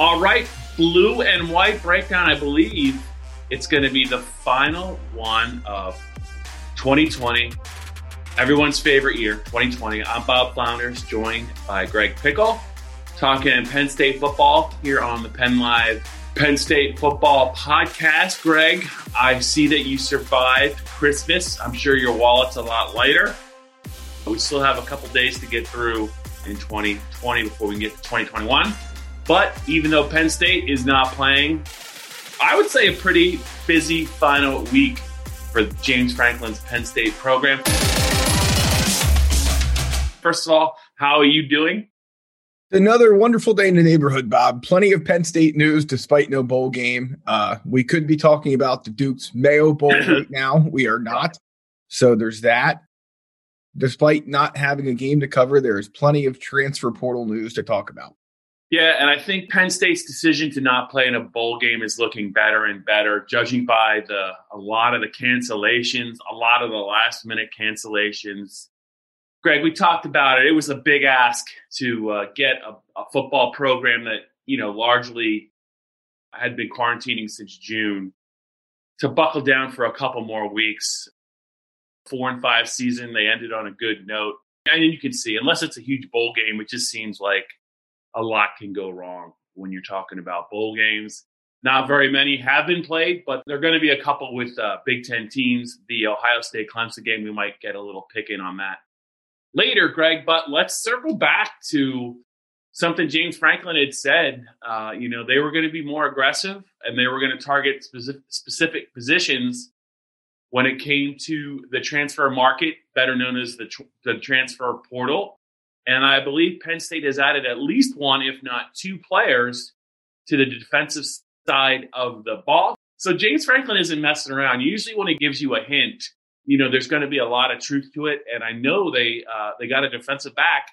All right, blue and white breakdown. I believe it's going to be the final one of 2020. Everyone's favorite year, 2020. I'm Bob Flounders, joined by Greg Pickel, talking Penn State football here on the Penn Live Penn State football podcast. Greg, I see that you survived Christmas. I'm sure your wallet's a lot lighter. We still have a couple days to get through in 2020 before we get to 2021. But even though Penn State is not playing, I would say a pretty busy final week for James Franklin's Penn State program. First of all, how are you doing? Another wonderful day in the neighborhood, Bob. Plenty of Penn State news despite no bowl game. Uh, we could be talking about the Duke's Mayo Bowl right now. We are not. So there's that. Despite not having a game to cover, there is plenty of transfer portal news to talk about. Yeah, and I think Penn State's decision to not play in a bowl game is looking better and better, judging by the a lot of the cancellations, a lot of the last minute cancellations. Greg, we talked about it. It was a big ask to uh, get a, a football program that you know largely had been quarantining since June to buckle down for a couple more weeks. Four and five season, they ended on a good note. And you can see, unless it's a huge bowl game, it just seems like a lot can go wrong when you're talking about bowl games. Not very many have been played, but there are going to be a couple with uh, Big Ten teams. The Ohio State Clemson game, we might get a little pick in on that later, Greg. But let's circle back to something James Franklin had said. Uh, you know, they were going to be more aggressive and they were going to target specific, specific positions when it came to the transfer market, better known as the, tr- the transfer portal. And I believe Penn State has added at least one, if not two players to the defensive side of the ball. So James Franklin isn't messing around. Usually when he gives you a hint, you know, there's going to be a lot of truth to it. And I know they, uh, they got a defensive back,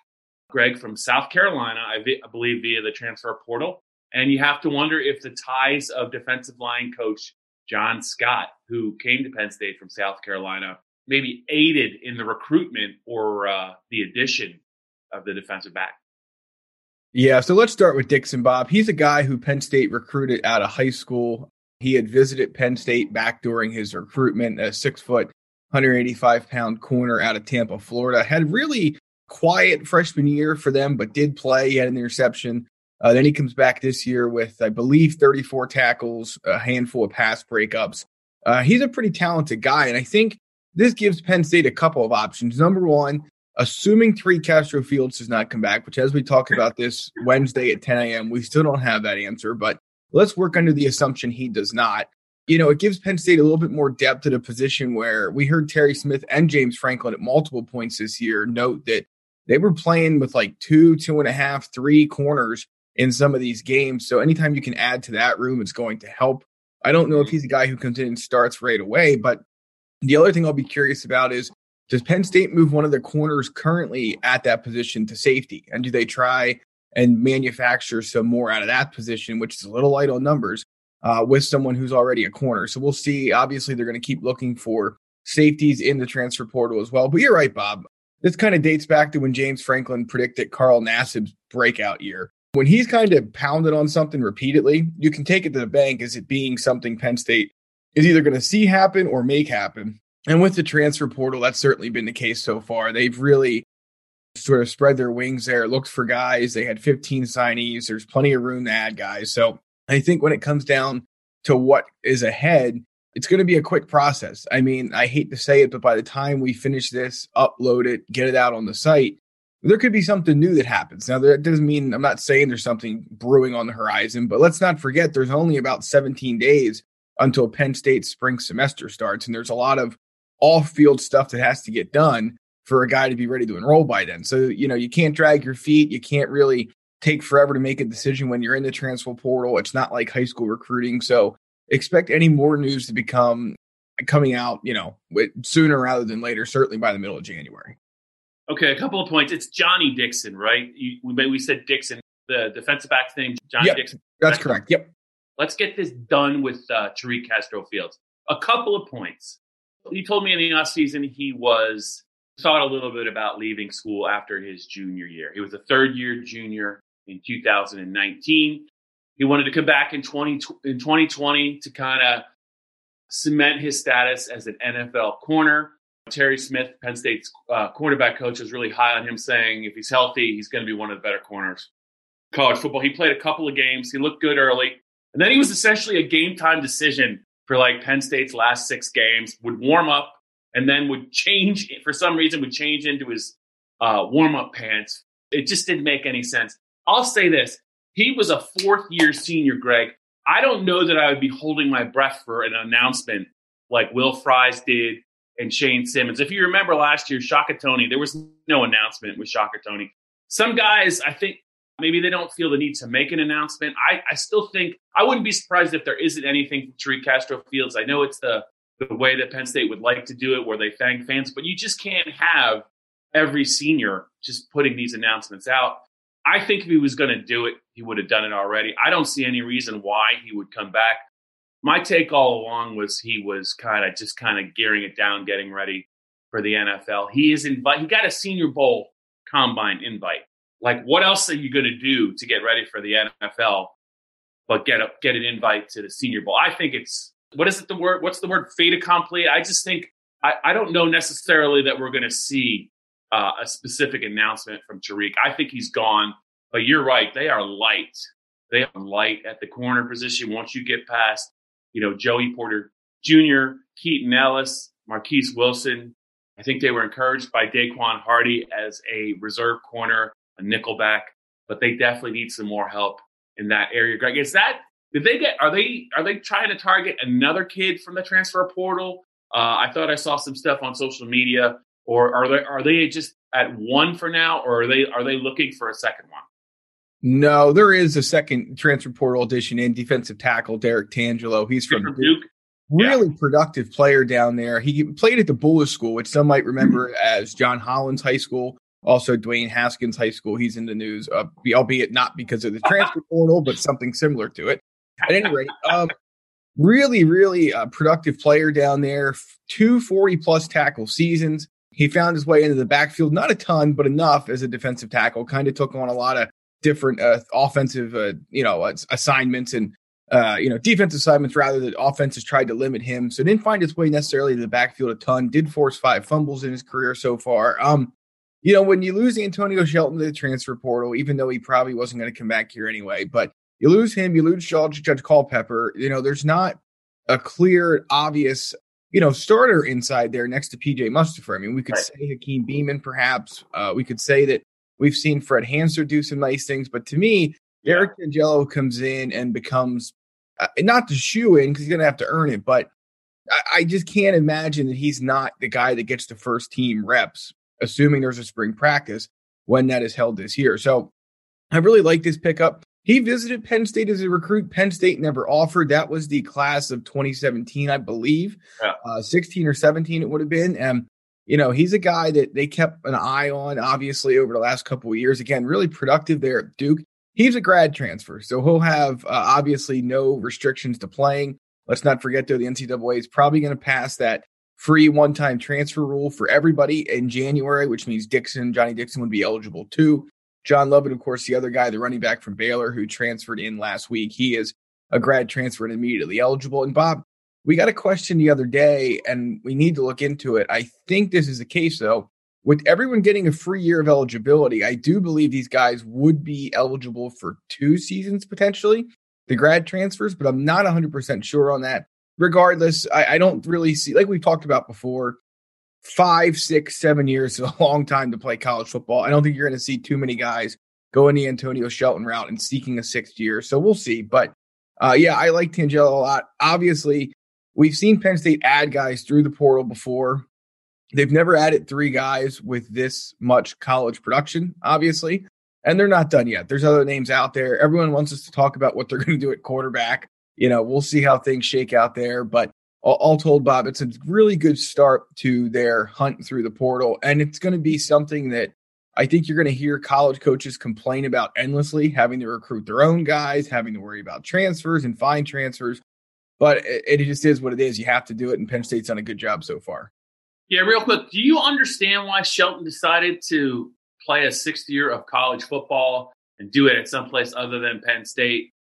Greg, from South Carolina, I, vi- I believe via the transfer portal. And you have to wonder if the ties of defensive line coach John Scott, who came to Penn State from South Carolina, maybe aided in the recruitment or uh, the addition of the defensive back. Yeah, so let's start with Dixon Bob. He's a guy who Penn State recruited out of high school. He had visited Penn State back during his recruitment, a six foot, 185 pound corner out of Tampa, Florida. Had really quiet freshman year for them, but did play. He had an interception. Uh, then he comes back this year with, I believe, 34 tackles, a handful of pass breakups. Uh, he's a pretty talented guy. And I think this gives Penn State a couple of options. Number one, assuming Tariq Castro Fields does not come back, which as we talk about this Wednesday at 10 a.m., we still don't have that answer, but let's work under the assumption he does not. You know, it gives Penn State a little bit more depth at a position where we heard Terry Smith and James Franklin at multiple points this year note that they were playing with like two, two and a half, three corners in some of these games. So anytime you can add to that room, it's going to help. I don't know if mm-hmm. he's a guy who comes in and starts right away, but the other thing I'll be curious about is does Penn State move one of their corners currently at that position to safety? And do they try and manufacture some more out of that position, which is a little light on numbers, uh, with someone who's already a corner? So we'll see. Obviously, they're going to keep looking for safeties in the transfer portal as well. But you're right, Bob. This kind of dates back to when James Franklin predicted Carl Nassib's breakout year. When he's kind of pounded on something repeatedly, you can take it to the bank as it being something Penn State is either going to see happen or make happen. And with the transfer portal, that's certainly been the case so far. They've really sort of spread their wings there, looked for guys. They had 15 signees. There's plenty of room to add guys. So I think when it comes down to what is ahead, it's going to be a quick process. I mean, I hate to say it, but by the time we finish this, upload it, get it out on the site, there could be something new that happens. Now, that doesn't mean I'm not saying there's something brewing on the horizon, but let's not forget there's only about 17 days until Penn State's spring semester starts. And there's a lot of off field stuff that has to get done for a guy to be ready to enroll by then. So, you know, you can't drag your feet. You can't really take forever to make a decision when you're in the transfer portal. It's not like high school recruiting. So expect any more news to become coming out, you know, sooner rather than later, certainly by the middle of January. Okay, a couple of points. It's Johnny Dixon, right? You, we, we said Dixon, the defensive back thing. Johnny yep, Dixon. That's correct. Yep. Let's get this done with uh, Tariq Castro Fields. A couple of points. He told me in the offseason he was thought a little bit about leaving school after his junior year. He was a third year junior in 2019. He wanted to come back in 20 in 2020 to kind of cement his status as an NFL corner. Terry Smith, Penn State's uh, cornerback coach, is really high on him, saying if he's healthy, he's going to be one of the better corners. College football. He played a couple of games. He looked good early, and then he was essentially a game time decision for like Penn State's last six games. Would warm up and then would change for some reason would change into his uh, warm up pants. It just didn't make any sense. I'll say this: he was a fourth year senior, Greg. I don't know that I would be holding my breath for an announcement like Will Fries did and Shane Simmons. If you remember last year, Shaka Toney, there was no announcement with Shaka Toney. Some guys, I think maybe they don't feel the need to make an announcement. I, I still think I wouldn't be surprised if there isn't anything from Tariq Castro Fields. I know it's the the way that Penn State would like to do it, where they thank fans, but you just can't have every senior just putting these announcements out. I think if he was going to do it, he would have done it already. I don't see any reason why he would come back. My take all along was he was kind of just kind of gearing it down, getting ready for the NFL. He is invite. He got a Senior Bowl combine invite. Like, what else are you going to do to get ready for the NFL? But get a, get an invite to the Senior Bowl. I think it's what is it the word? What's the word? Fait accompli. I just think I, I don't know necessarily that we're going to see uh, a specific announcement from Tariq. I think he's gone. But you're right; they are light. They are light at the corner position. Once you get past, you know, Joey Porter Jr., Keaton Ellis, Marquis Wilson. I think they were encouraged by Daquan Hardy as a reserve corner, a nickelback, but they definitely need some more help in that area. Greg, is that did they get? Are they are they trying to target another kid from the transfer portal? Uh, I thought I saw some stuff on social media, or are they are they just at one for now, or are they are they looking for a second one? No, there is a second transfer portal addition in defensive tackle Derrick Tangelo. He's from, from Duke. Really yeah. productive player down there. He played at the Bullis School, which some might remember mm-hmm. as John Hollins High School, also Dwayne Haskins High School. He's in the news, uh, albeit not because of the transfer portal, but something similar to it. At any rate, um, really, really uh, productive player down there. Two 40 plus tackle seasons. He found his way into the backfield, not a ton, but enough as a defensive tackle. Kind of took on a lot of different uh, offensive, uh, you know, assignments and uh, you know defensive assignments rather that offenses tried to limit him. So didn't find his way necessarily to the backfield a ton. Did force five fumbles in his career so far. Um, you know, when you lose Antonio Shelton to the transfer portal, even though he probably wasn't going to come back here anyway, but you lose him, you lose Judge, Judge Culpepper. You know, there's not a clear, obvious, you know, starter inside there next to PJ Mustipher. I mean, we could right. say Hakeem Beamon, perhaps. Uh, we could say that we've seen Fred Hansard do some nice things, but to me, yeah. Derrick Tangelo comes in and becomes uh, not the shoe in because he's going to have to earn it, but I, I just can't imagine that he's not the guy that gets the first team reps, assuming there's a spring practice when that is held this year. So I really like this pickup. He visited Penn State as a recruit. Penn State never offered. That was the class of 2017, I believe. Yeah. Uh, 16 or 17, it would have been. And, you know, he's a guy that they kept an eye on, obviously, over the last couple of years. Again, really productive there at Duke. He's a grad transfer, so he'll have uh, obviously no restrictions to playing. Let's not forget, though, the NCAA is probably going to pass that free one time transfer rule for everybody in January, which means Dixon, Johnny Dixon would be eligible too. John Lovett, of course, the other guy, the running back from Baylor who transferred in last week. He is a grad transfer and immediately eligible. And Bob, we got a question the other day, and we need to look into it. I think this is the case, though. With everyone getting a free year of eligibility, I do believe these guys would be eligible for two seasons potentially, the grad transfers, but I'm not 100% sure on that. Regardless, I, I don't really see, like we've talked about before, five, six, seven years is a long time to play college football. I don't think you're going to see too many guys going the Antonio Shelton route and seeking a sixth year. So we'll see. But uh, yeah, I like Tangelo a lot. Obviously, we've seen Penn State add guys through the portal before. They've never added three guys with this much college production, obviously, and they're not done yet. There's other names out there. Everyone wants us to talk about what they're going to do at quarterback. You know, we'll see how things shake out there. But all, all told, Bob, it's a really good start to their hunt through the portal. And it's going to be something that I think you're going to hear college coaches complain about endlessly, having to recruit their own guys, having to worry about transfers and fine transfers. But it, it just is what it is. You have to do it, and Penn State's done a good job so far. Yeah, real quick, do you understand why Shelton decided to play a sixth year of college football and do it at someplace other than Penn State?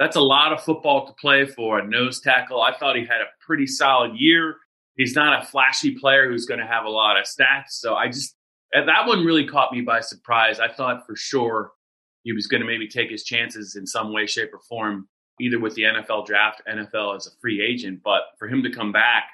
That's a lot of football to play for a nose tackle. I thought he had a pretty solid year. He's not a flashy player who's going to have a lot of stats. So I just, that one really caught me by surprise. I thought for sure he was going to maybe take his chances in some way, shape, or form, either with the NFL draft, NFL as a free agent. But for him to come back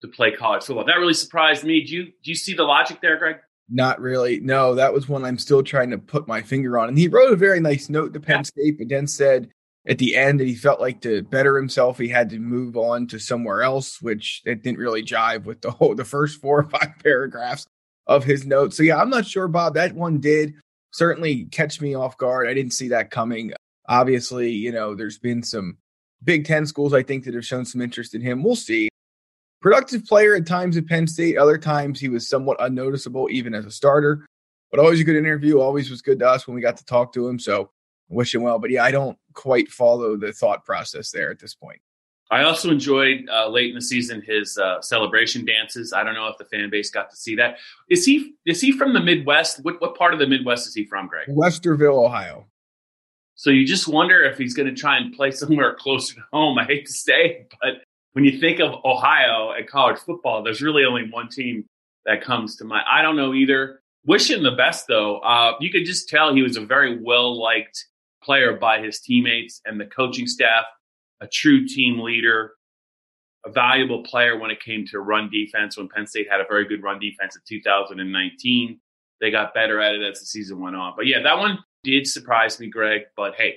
to play college football. That really surprised me. Do you do you see the logic there, Greg? Not really. No, that was one I'm still trying to put my finger on. And he wrote a very nice note to Penn yeah. State, but then said at the end that he felt like to better himself, he had to move on to somewhere else, which it didn't really jive with the whole the first four or five paragraphs of his notes. So yeah, I'm not sure, Bob. That one did certainly catch me off guard. I didn't see that coming. Obviously, you know, there's been some Big Ten schools I think that have shown some interest in him. We'll see productive player at times at Penn State. Other times he was somewhat unnoticeable, even as a starter. But always a good interview. Always was good to us when we got to talk to him. So wish him well. But yeah, I don't quite follow the thought process there at this point. I also enjoyed uh, late in the season his uh, celebration dances. I don't know if the fan base got to see that. Is he is he from the Midwest? What what part of the Midwest is he from, Greg? Westerville, Ohio. So you just wonder if he's going to try and play somewhere closer to home. I hate to say, but when you think of Ohio and college football, there's really only one team that comes to mind. I don't know either. Wish him the best, though. Uh, you could just tell he was a very well liked player by his teammates and the coaching staff, a true team leader, a valuable player when it came to run defense. When Penn State had a very good run defense in 2019, they got better at it as the season went on. But yeah, that one did surprise me, Greg. But hey,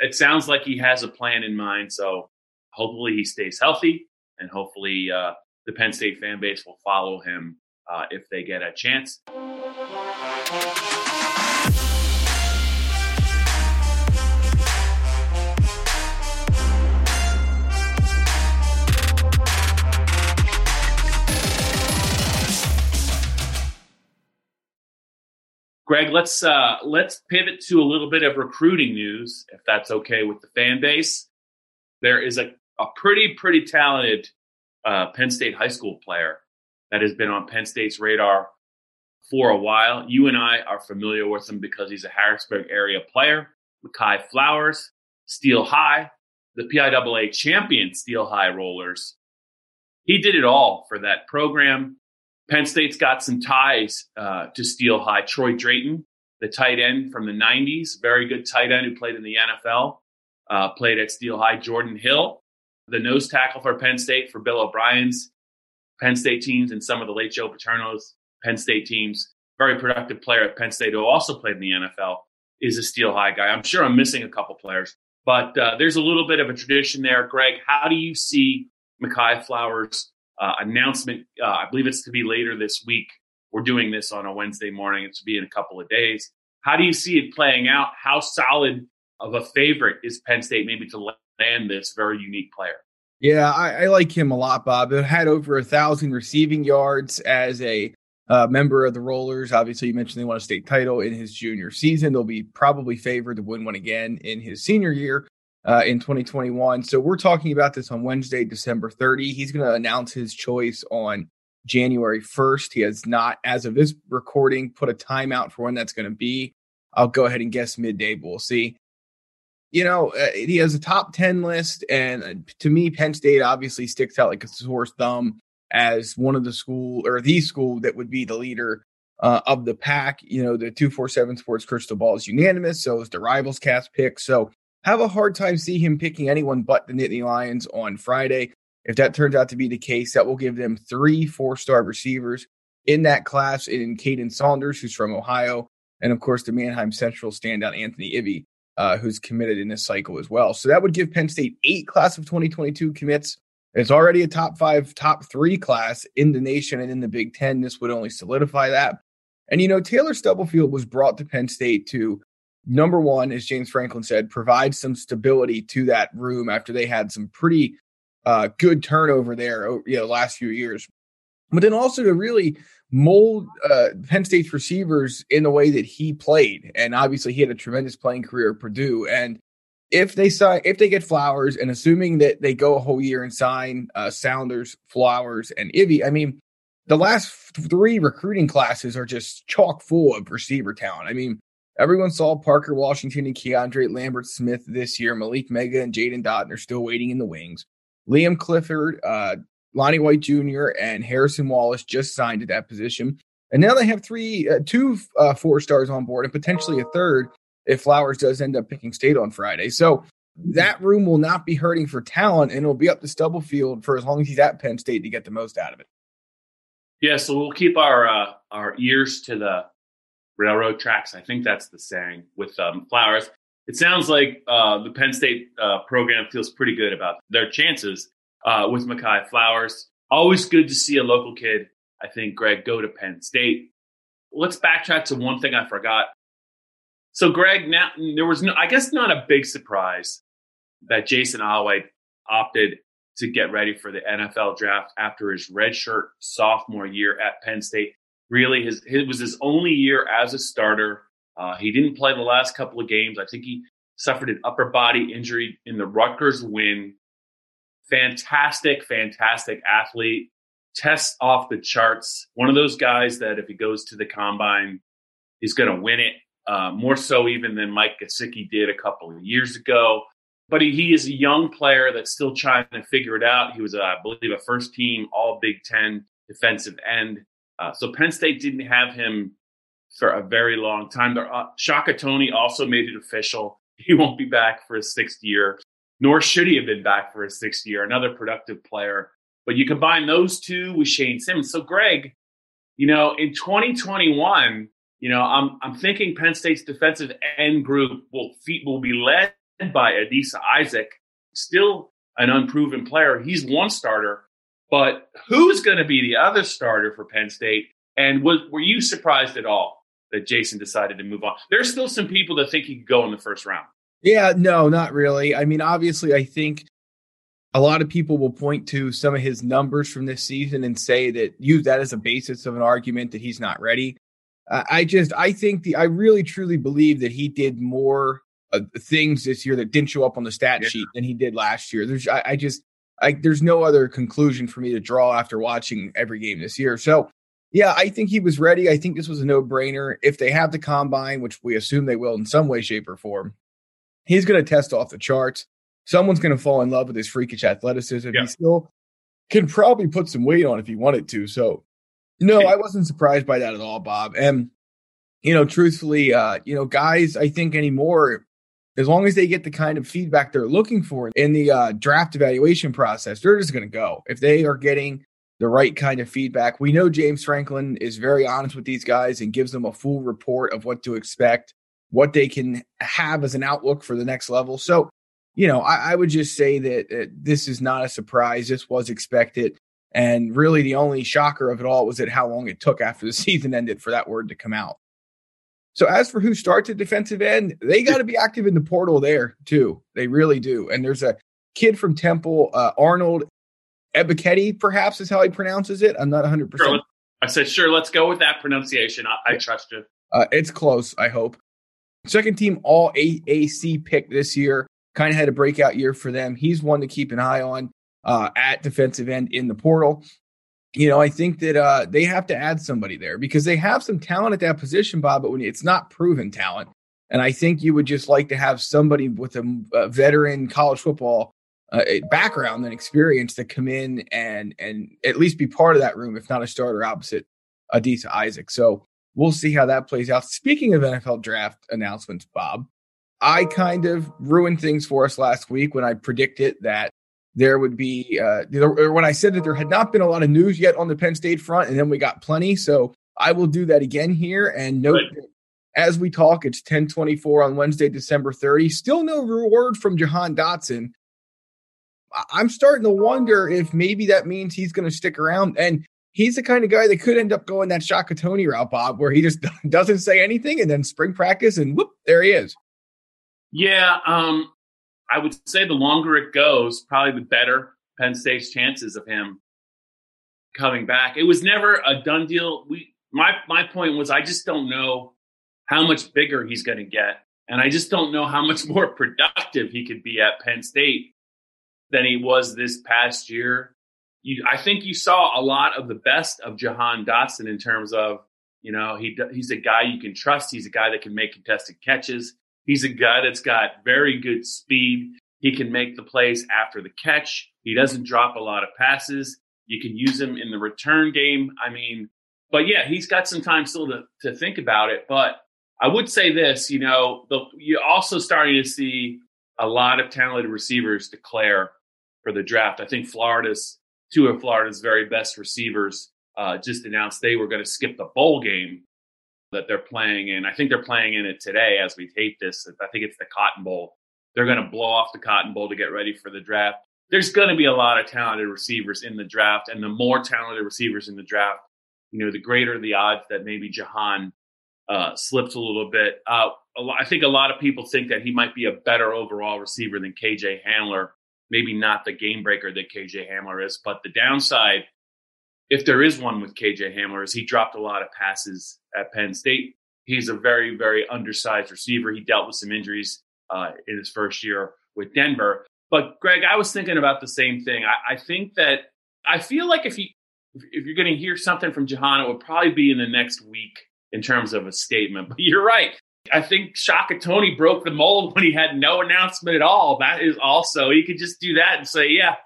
it sounds like he has a plan in mind. So hopefully he stays healthy, and hopefully uh, the Penn State fan base will follow him uh, if they get a chance. Greg, let's uh, let's pivot to a little bit of recruiting news, if that's okay with the fan base. There is a a pretty, pretty talented uh, Penn State high school player that has been on Penn State's radar for a while. You and I are familiar with him because he's a Harrisburg area player. Mekhi Flowers, Steel High, the PIAA champion Steel High Rollers. He did it all for that program. Penn State's got some ties uh, to Steel High. Troy Drayton, the tight end from the 90s, very good tight end who played in the NFL, uh, played at Steel High. Jordan Hill, the nose tackle for Penn State for Bill O'Brien's Penn State teams and some of the late Joe Paterno's Penn State teams. Very productive player at Penn State who also played in the NFL is a Steel High guy. I'm sure I'm missing a couple players, but uh, there's a little bit of a tradition there. Greg, how do you see Mekhi Flowers' uh, announcement? Uh, I believe it's to be later this week. We're doing this on a Wednesday morning. It's to be in a couple of days. How do you see it playing out? How solid of a favorite is Penn State maybe to land this very unique player. Yeah, I, I like him a lot, Bob. It had over a thousand receiving yards as a uh, member of the Rollers. Obviously, you mentioned they won a state title in his junior season. They'll be probably favored to win one again in his senior year uh, in 2021. So we're talking about this on Wednesday, December 30. He's going to announce his choice on January 1st. He has not, as of this recording, put a timeout for when that's going to be. I'll go ahead and guess midday, but we'll see you know, uh, he has a top 10 list. And uh, to me, Penn State obviously sticks out like a sore thumb as one of the school or the school that would be the leader uh, of the pack. You know, the 247 Sports Crystal Ball is unanimous. So is the Rivals cast pick. So have a hard time see him picking anyone but the Nittany Lions on Friday. If that turns out to be the case, that will give them three four star receivers in that class in Kaden Saunders, who's from Ohio, and of course the Manheim Central standout Anthony Ivey, uh, who's committed in this cycle as well. So that would give Penn State eight class of 2022 commits It's already a top five, top three class in the nation and in the Big Ten. This would only solidify that. And, you know, Taylor Stubblefield was brought to Penn State to, number one, as James Franklin said, provide some stability to that room after they had some pretty uh, good turnover there, you know, last few years. But then also to really mold uh, Penn State's receivers in the way that he played. And obviously, he had a tremendous playing career at Purdue. And if they sign, if they get Flowers, and assuming that they go a whole year and sign uh, Saunders, Flowers, and Ivey, I mean, the last three recruiting classes are just chock full of receiver talent. I mean, everyone saw Parker Washington and Keandre Lambert Smith this year. Malick Meiga and Jaden Dottin are still waiting in the wings. Liam Clifford, uh, Lonnie White Jr., and Harrison Wallace just signed at that position. And now they have three, uh, two uh, four stars on board and potentially a third if Flowers does end up picking state on Friday. So that room will not be hurting for talent, and it'll be up to Stubblefield for as long as he's at Penn State to get the most out of it. Yeah, so we'll keep our uh, our ears to the railroad tracks. I think that's the saying with um, Flowers. It sounds like uh, the Penn State uh, program feels pretty good about their chances uh, with Mekhi Flowers. Always good to see a local kid. I think Greg go to Penn State. Let's backtrack to one thing I forgot. So, Greg, now there was no, I guess, not a big surprise that Jayson Oweh opted to get ready for the NFL draft after his redshirt sophomore year at Penn State. Really, his it was his only year as a starter. Uh, he didn't play the last couple of games. I think he suffered an upper body injury in the Rutgers win. Fantastic, fantastic athlete. Tests off the charts. One of those guys that if he goes to the combine, he's going to win it uh, more so even than Mike Gesicki did a couple of years ago. But he, he, is a young player that's still trying to figure it out. He was, uh, I believe, a first team All Big Ten defensive end. Uh, so Penn State didn't have him for a very long time. Uh, Shaka Toney also made it official. He won't be back for his sixth year, nor should he have been back for his sixth year. Another productive player. But you combine those two with Shane Simmons. So, Greg, you know, in 2021, you know, I'm I'm thinking Penn State's defensive end group will feet will be led by Adisa Isaac, still an unproven player. He's one starter, but who's going to be the other starter for Penn State? And was, were you surprised at all that Jayson decided to move on? There's still some people that think he could go in the first round. Yeah, no, not really. I mean, obviously, I think a lot of people will point to some of his numbers from this season and say that use that as a basis of an argument that he's not ready. I just I think the I really truly believe that he did more uh, things this year that didn't show up on the stat yeah. sheet than he did last year. There's I, I just I, there's no other conclusion for me to draw after watching every game this year. So yeah, I think he was ready. I think this was a no brainer. If they have the combine, which we assume they will in some way, shape, or form, he's going to test off the charts. Someone's going to fall in love with his freakish athleticism. Yeah. He still can probably put some weight on if he wanted to. So no, I wasn't surprised by that at all, Bob. And you know, truthfully, uh, you know, guys, I think anymore, as long as they get the kind of feedback they're looking for in the uh, draft evaluation process, they're just going to go. If they are getting the right kind of feedback, we know James Franklin is very honest with these guys and gives them a full report of what to expect, what they can have as an outlook for the next level. So, you know, I, I would just say that uh, this is not a surprise. This was expected. And really, the only shocker of it all was that how long it took after the season ended for that word to come out. So, as for who starts at defensive end, they got to be active in the portal there, too. They really do. And there's a kid from Temple, uh, Arnold Ebiketie, perhaps is how he pronounces it. I'm not 100%. I said, sure, let's go with that pronunciation. I, I trust you. Uh, it's close, I hope. Second team All AAC pick this year. Kind of had a breakout year for them. He's one to keep an eye on uh, at defensive end in the portal. You know, I think that uh, they have to add somebody there because they have some talent at that position, Bob, but when it's not proven talent. And I think you would just like to have somebody with a, a veteran college football uh, background and experience to come in and and at least be part of that room, if not a starter opposite Adisa Isaac. So we'll see how that plays out. Speaking of NFL draft announcements, Bob, I kind of ruined things for us last week when I predicted that there would be uh, when I said that there had not been a lot of news yet on the Penn State front, and then we got plenty. So I will do that again here and note right. as we talk, it's 1024 on Wednesday, December 30. Still no word from Jahan Dotson. I'm starting to wonder if maybe that means he's going to stick around. And he's the kind of guy that could end up going that Shaka Toney route, Bob, where he just doesn't say anything and then spring practice and whoop, there he is. Yeah, um, I would say the longer it goes, probably the better Penn State's chances of him coming back. It was never a done deal. We my my point was I just don't know how much bigger he's going to get, and I just don't know how much more productive he could be at Penn State than he was this past year. You, I think you saw a lot of the best of Jahan Dotson in terms of you know he he's a guy you can trust. He's a guy that can make contested catches. He's a guy that's got very good speed. He can make the plays after the catch. He doesn't drop a lot of passes. You can use him in the return game. I mean, but yeah, he's got some time still to, to think about it. But I would say this, you know, the, you're also starting to see a lot of talented receivers declare for the draft. I think Florida's two of Florida's very best receivers uh, just announced they were going to skip the bowl game that they're playing in. I think they're playing in it today as we tape this. I think it's the Cotton Bowl. They're going to blow off the Cotton Bowl to get ready for the draft. There's going to be a lot of talented receivers in the draft, and the more talented receivers in the draft, you know, the greater the odds that maybe Jahan uh, slips a little bit. Uh, I think a lot of people think that he might be a better overall receiver than KJ Hamler. Maybe not the game breaker that KJ Hamler is, but the downside if there is one with KJ Hamler, is he dropped a lot of passes at Penn State. He's a very, very undersized receiver. He dealt with some injuries uh, in his first year with Denver. But Greg, I was thinking about the same thing. I, I think that I feel like if he if you're going to hear something from Jahan, it would probably be in the next week in terms of a statement. But you're right. I think Shaka Toney broke the mold when he had no announcement at all. That is also he could just do that and say, "Yeah,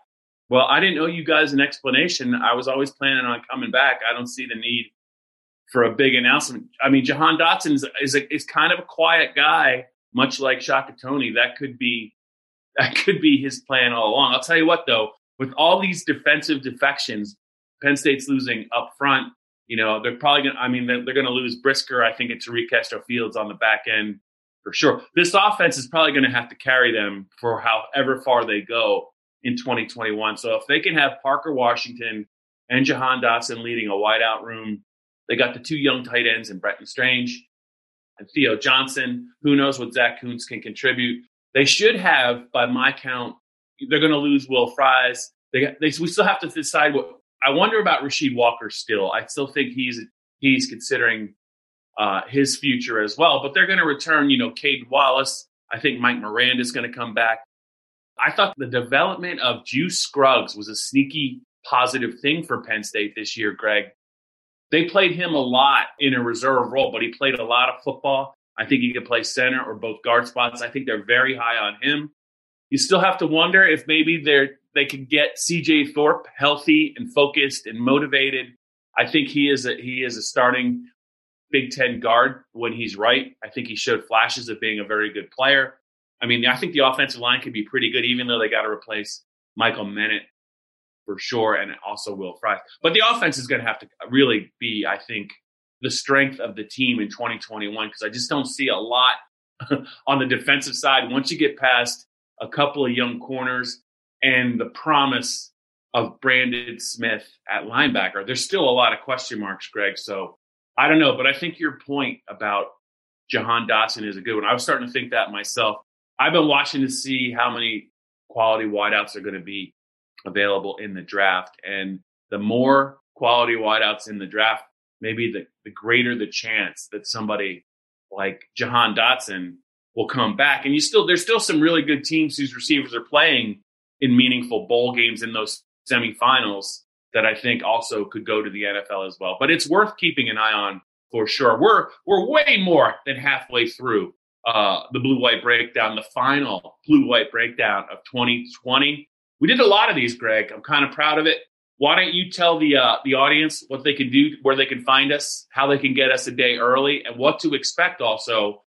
well, I didn't owe you guys an explanation. I was always planning on coming back. I don't see the need for a big announcement. I mean, Jahan Dotson is is, a, is kind of a quiet guy, much like Shaka Toney. That could be that could be his plan all along. I'll tell you what, though, with all these defensive defections, Penn State's losing up front. You know, they're probably going to, I mean, they're, they're going to lose Brisker, I think, it's Tariq Castro Fields on the back end for sure. This offense is probably going to have to carry them for however far they go in 2021. So if they can have Parker Washington and Jahan Dotson leading a wideout room, they got the two young tight ends in Brenton Strange and Theo Johnson. Who knows what Zach Kuntz can contribute? They should have, by my count, they're going to lose Will Fries. They, they, we still have to decide what. I wonder about Rasheed Walker still. I still think he's he's considering uh, his future as well. But they're going to return, you know, Caedan Wallace. I think Mike Miranda is going to come back. I thought the development of Juice Scruggs was a sneaky positive thing for Penn State this year, Greg. They played him a lot in a reserve role, but he played a lot of football. I think he could play center or both guard spots. I think they're very high on him. You still have to wonder if maybe they're they can get CJ Thorpe healthy and focused and motivated. I think he is a he is a starting Big Ten guard when he's right. I think he showed flashes of being a very good player. I mean, I think the offensive line could be pretty good, even though they got to replace Michael Menet for sure, and also Will Fries. But the offense is going to have to really be, I think, the strength of the team in 2021 because I just don't see a lot on the defensive side once you get past a couple of young corners and the promise of Brandon Smith at linebacker. There's still a lot of question marks, Greg. So I don't know, but I think your point about Jahan Dotson is a good one. I was starting to think that myself. I've been watching to see how many quality wideouts are going to be available in the draft. And the more quality wideouts in the draft, maybe the, the greater the chance that somebody like Jahan Dotson will come back. And you still, there's still some really good teams whose receivers are playing in meaningful bowl games in those semifinals that I think also could go to the NFL as well. But it's worth keeping an eye on for sure. We're, we're way more than halfway through uh, the blue white breakdown, the final blue white breakdown of 2020. We did a lot of these, Greg. I'm kind of proud of it. Why don't you tell the uh, the audience what they can do, where they can find us, how they can get us a day early, and what to expect? Also,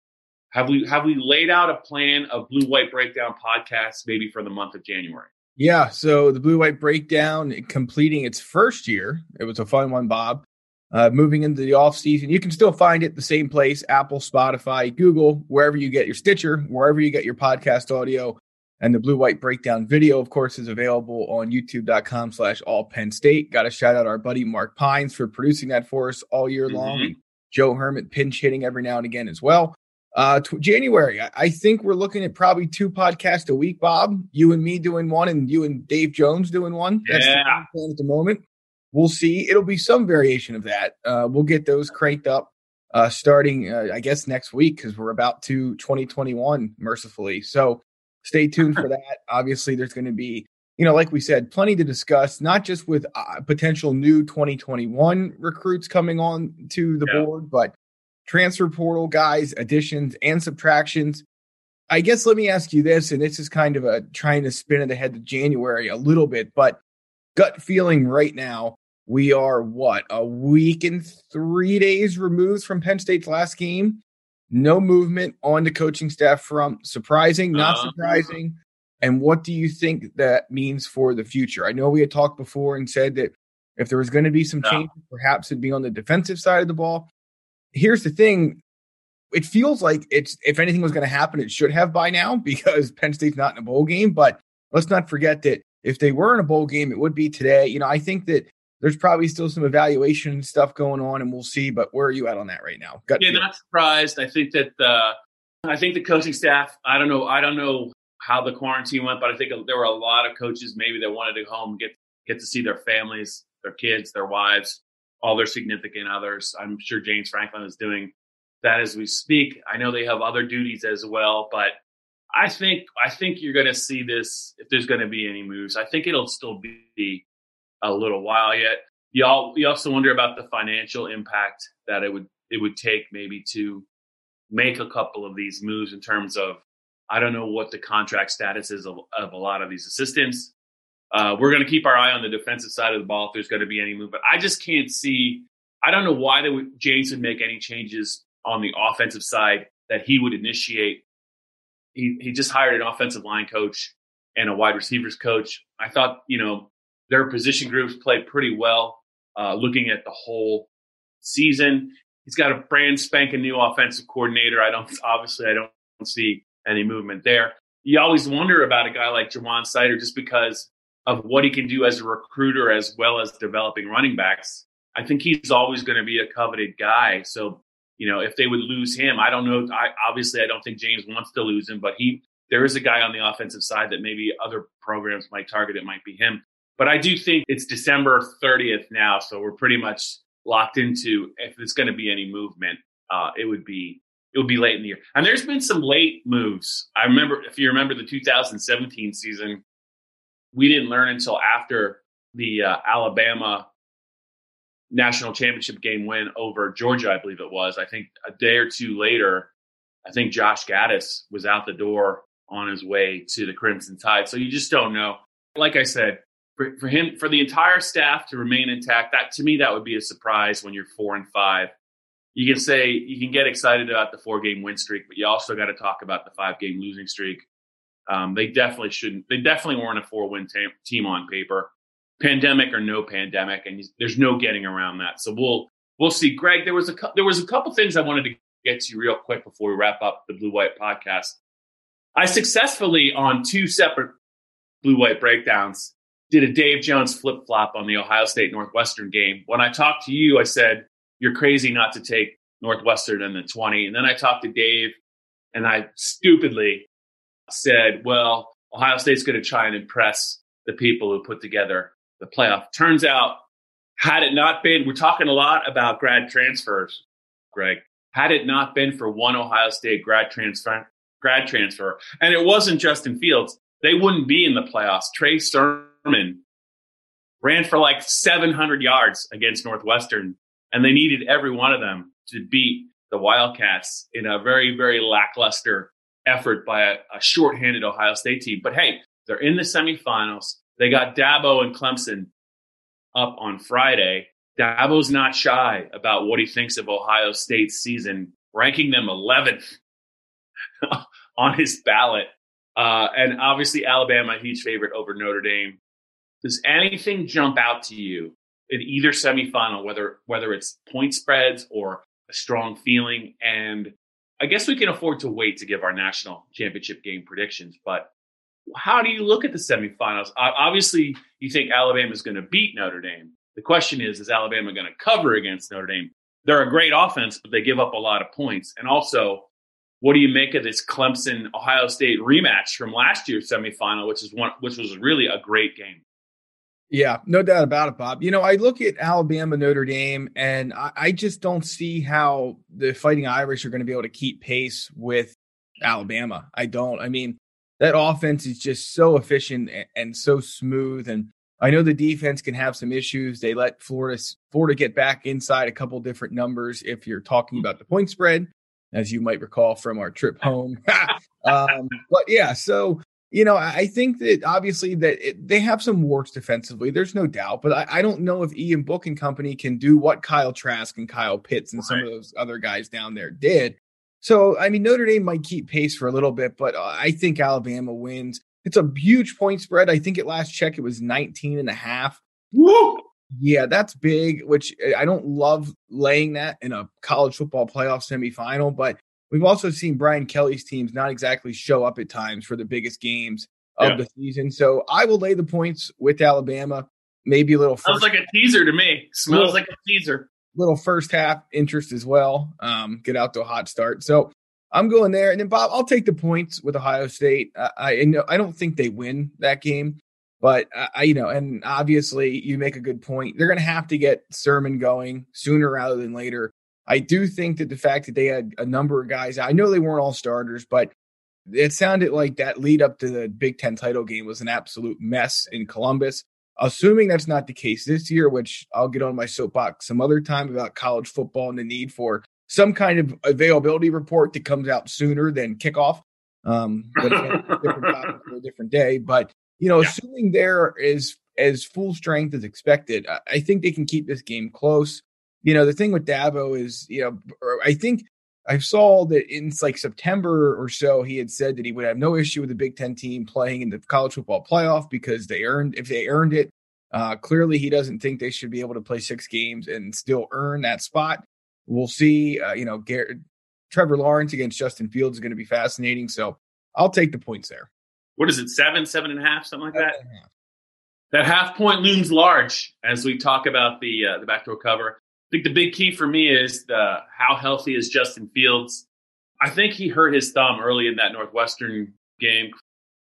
have we have we laid out a plan of blue white breakdown podcasts maybe for the month of January? Yeah, so the blue white breakdown completing its first year. It was a fun one, Bob uh, moving into the off season. You can still find it the same place: Apple, Spotify, Google, wherever you get your Stitcher, wherever you get your podcast audio. And the blue white breakdown video, of course, is available on youtube.com slash all Penn State. Got to shout out our buddy Mark Pines for producing that for us all year mm-hmm. long. Joe Hermitt pinch hitting every now and again as well. Uh, t- January, I-, I think we're looking at probably two podcasts a week, Bob. You and me doing one, and you and Dave Jones doing one. That's yeah. the plan at the moment. We'll see. It'll be some variation of that. Uh, we'll get those cranked up uh, starting, uh, I guess, next week because we're about to 2021, mercifully. So stay tuned for that. Obviously, there's going to be, you know, like we said, plenty to discuss, not just with uh, potential new 2021 recruits coming on to the yeah. board, but transfer portal guys, additions and subtractions. I guess let me ask you this, and this is kind of a trying to spin it ahead to January a little bit, but gut feeling right now, we are what a week and three days removed from Penn State's last game. No movement on the coaching staff from surprising, not uh, surprising. And what do you think that means for the future? I know we had talked before and said that if there was going to be some change, perhaps it'd be on the defensive side of the ball. Here's the thing. It feels like it's if anything was going to happen, it should have by now because Penn State's not in a bowl game. But let's not forget that if they were in a bowl game, it would be today. You know, I think that there's probably still some evaluation stuff going on, and we'll see. But where are you at on that right now? Gut yeah, feel. not surprised. I think that uh, I think the coaching staff. I don't know. I don't know how the quarantine went, but I think there were a lot of coaches maybe that wanted to go home get get to see their families, their kids, their wives, all their significant others. I'm sure James Franklin is doing that as we speak. I know they have other duties as well, but I think I think you're going to see this if there's going to be any moves. I think it'll still be a little while yet. You all you also wonder about the financial impact that it would it would take maybe to make a couple of these moves in terms of I don't know what the contract status is of, of a lot of these assistants. Uh, we're going to keep our eye on the defensive side of the ball if there's going to be any move, but I just can't see. I don't know why they would, James would make any changes on the offensive side that he would initiate. He he just hired an offensive line coach and a wide receivers coach. I thought you know their position groups played pretty well. Uh, looking at the whole season, he's got a brand spanking new offensive coordinator. I don't obviously I don't see any movement there. You always wonder about a guy like Ja'Juan Seider just because of what he can do as a recruiter as well as developing running backs. I think he's always going to be a coveted guy. So, you know, if they would lose him, I don't know. I obviously I don't think James wants to lose him, but he there is a guy on the offensive side that maybe other programs might target. It might be him. But I do think it's December 30th now, so we're pretty much locked into if there's going to be any movement, uh, it would be it would be late in the year. And there's been some late moves. I remember if you remember the 2017 season, we didn't learn until after the uh, Alabama national championship game win over Georgia, I believe it was. I think a day or two later, I think Josh Gattis was out the door on his way to the Crimson Tide. So you just don't know. Like I said, for, for him for the entire staff to remain intact that to me that would be a surprise when you're four and five. You can say you can get excited about the four game win streak but you also got to talk about the five game losing streak. Um, they definitely shouldn't they definitely weren't a four win team on paper. Pandemic or no pandemic and there's no getting around that. So we'll we'll see. Greg there was a there was a couple things i wanted to get to real quick before we wrap up the blue white podcast. I successfully on two separate blue white breakdowns did a Dave Jones flip flop on the Ohio State Northwestern game. When I talked to you, I said, You're crazy not to take Northwestern in the 20. And then I talked to Dave and I stupidly said, Well, Ohio State's going to try and impress the people who put together the playoff. Turns out, had it not been, we're talking a lot about grad transfers, Greg. Had it not been for one Ohio State grad transfer, grad transfer, and it wasn't Justin Fields, they wouldn't be in the playoffs. Trey Sermon Ran for like 700 yards against Northwestern, and they needed every one of them to beat the Wildcats in a very, very lackluster effort by a, a shorthanded Ohio State team. But hey, they're in the semifinals. They got Dabo and Clemson up on Friday. Dabo's not shy about what he thinks of Ohio State's season, ranking them 11th on his ballot. Uh, and obviously, Alabama, huge favorite over Notre Dame. Does anything jump out to you in either semifinal, whether whether it's point spreads or a strong feeling? And I guess we can afford to wait to give our national championship game predictions. But how do you look at the semifinals? Obviously, you think Alabama is going to beat Notre Dame. The question is, is Alabama going to cover against Notre Dame? They're a great offense, but they give up a lot of points. And also, what do you make of this Clemson Ohio State rematch from last year's semifinal, which is one which was really a great game? Yeah, no doubt about it, Bob. You know, I look at Alabama, Notre Dame, and I, I just don't see how the Fighting Irish are going to be able to keep pace with Alabama. I don't. I mean, that offense is just so efficient and, and so smooth. And I know the defense can have some issues. They let Florida Florida get back inside a couple different numbers if you're talking about the point spread, as you might recall from our trip home. um, but yeah, so you know, I think that obviously that it, they have some warts defensively. There's no doubt, but I, I, don't know if Ian Book and company can do what Kyle Trask and Kyle Pitts and right. some of those other guys down there did. So, I mean, Notre Dame might keep pace for a little bit, but uh, I think Alabama wins. It's a huge point spread. I think at last check it was 19 and a half. Woo! Yeah, that's big, which uh, I don't love laying that in a college football playoff semifinal, but We've also seen Brian Kelly's teams not exactly show up at times for the biggest games of yeah. the season. So I will lay the points with Alabama. Maybe a little. Sounds like a teaser to me. Smells little, like a teaser. Little first half interest as well. Um, get out to a hot start. So I'm going there, and then Bob, I'll take the points with Ohio State. Uh, I I don't think they win that game, but I you know, and obviously you make a good point. They're going to have to get Sermon going sooner rather than later. I do think that the fact that they had a number of guys, I know they weren't all starters, but it sounded like that lead up to the Big Ten title game was an absolute mess in Columbus. Assuming that's not the case this year, which I'll get on my soapbox some other time about college football and the need for some kind of availability report that comes out sooner than kickoff. Um, but again, different topic for a different day. But you know, yeah. assuming there is as full strength as expected, I think they can keep this game close you know, the thing with Dabo is, you know, I think I saw that in like September or so, he had said that he would have no issue with the Big Ten team playing in the college football playoff because they earned, if they earned it, uh, clearly he doesn't think they should be able to play six games and still earn that spot. We'll see. Uh, you know, Garrett, Trevor Lawrence against Justin Fields is going to be fascinating. So I'll take the points there. What is it? Seven, seven and a half, something like that. That half point looms large as we talk about the uh, the backdoor cover. I think the big key for me is the how healthy is Justin Fields. I think he hurt his thumb early in that Northwestern game,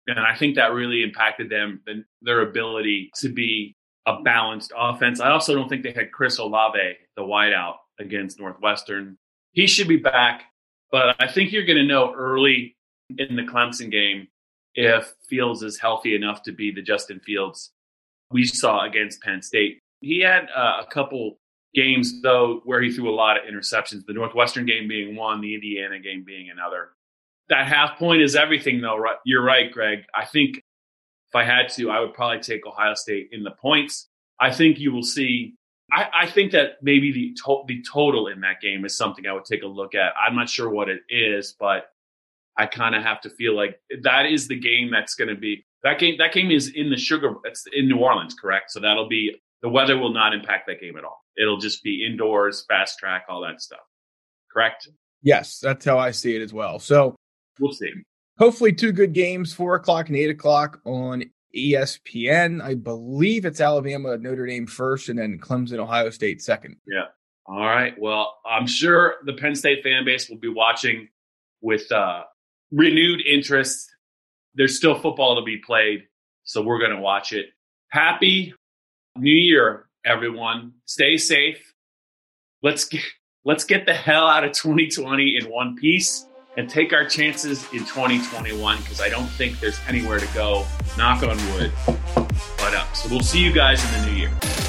and I think that really impacted them their ability to be a balanced offense. I also don't think they had Chris Olave, the wideout, against Northwestern. He should be back, but I think you're going to know early in the Clemson game if Fields is healthy enough to be the Justin Fields we saw against Penn State. He had uh, a couple games though where he threw a lot of interceptions. The Northwestern game being one, the Indiana game being another. That half point is everything, though. Right? You're right, Greg. I think if I had to, I would probably take Ohio State in the points. I think you will see. I, I think that maybe the to- the total in that game is something I would take a look at. I'm not sure what it is, but I kind of have to feel like that is the game that's going to be that game. That game is in the sugar. It's in New Orleans, correct? So that'll be the weather will not impact that game at all. It'll just be indoors, fast track, all that stuff. Correct? Yes, that's how I see it as well. So we'll see. Hopefully, two good games, four o'clock and eight o'clock on ESPN. I believe it's Alabama, Notre Dame first, and then Clemson, Ohio State second. Yeah. All right. Well, I'm sure the Penn State fan base will be watching with uh, renewed interest. There's still football to be played, so we're going to watch it. Happy New Year, everyone. Stay safe. Let's get, let's get the hell out of 2020 in one piece and take our chances in 2021 because I don't think there's anywhere to go. Knock on wood. But uh, so we'll see you guys in the new year.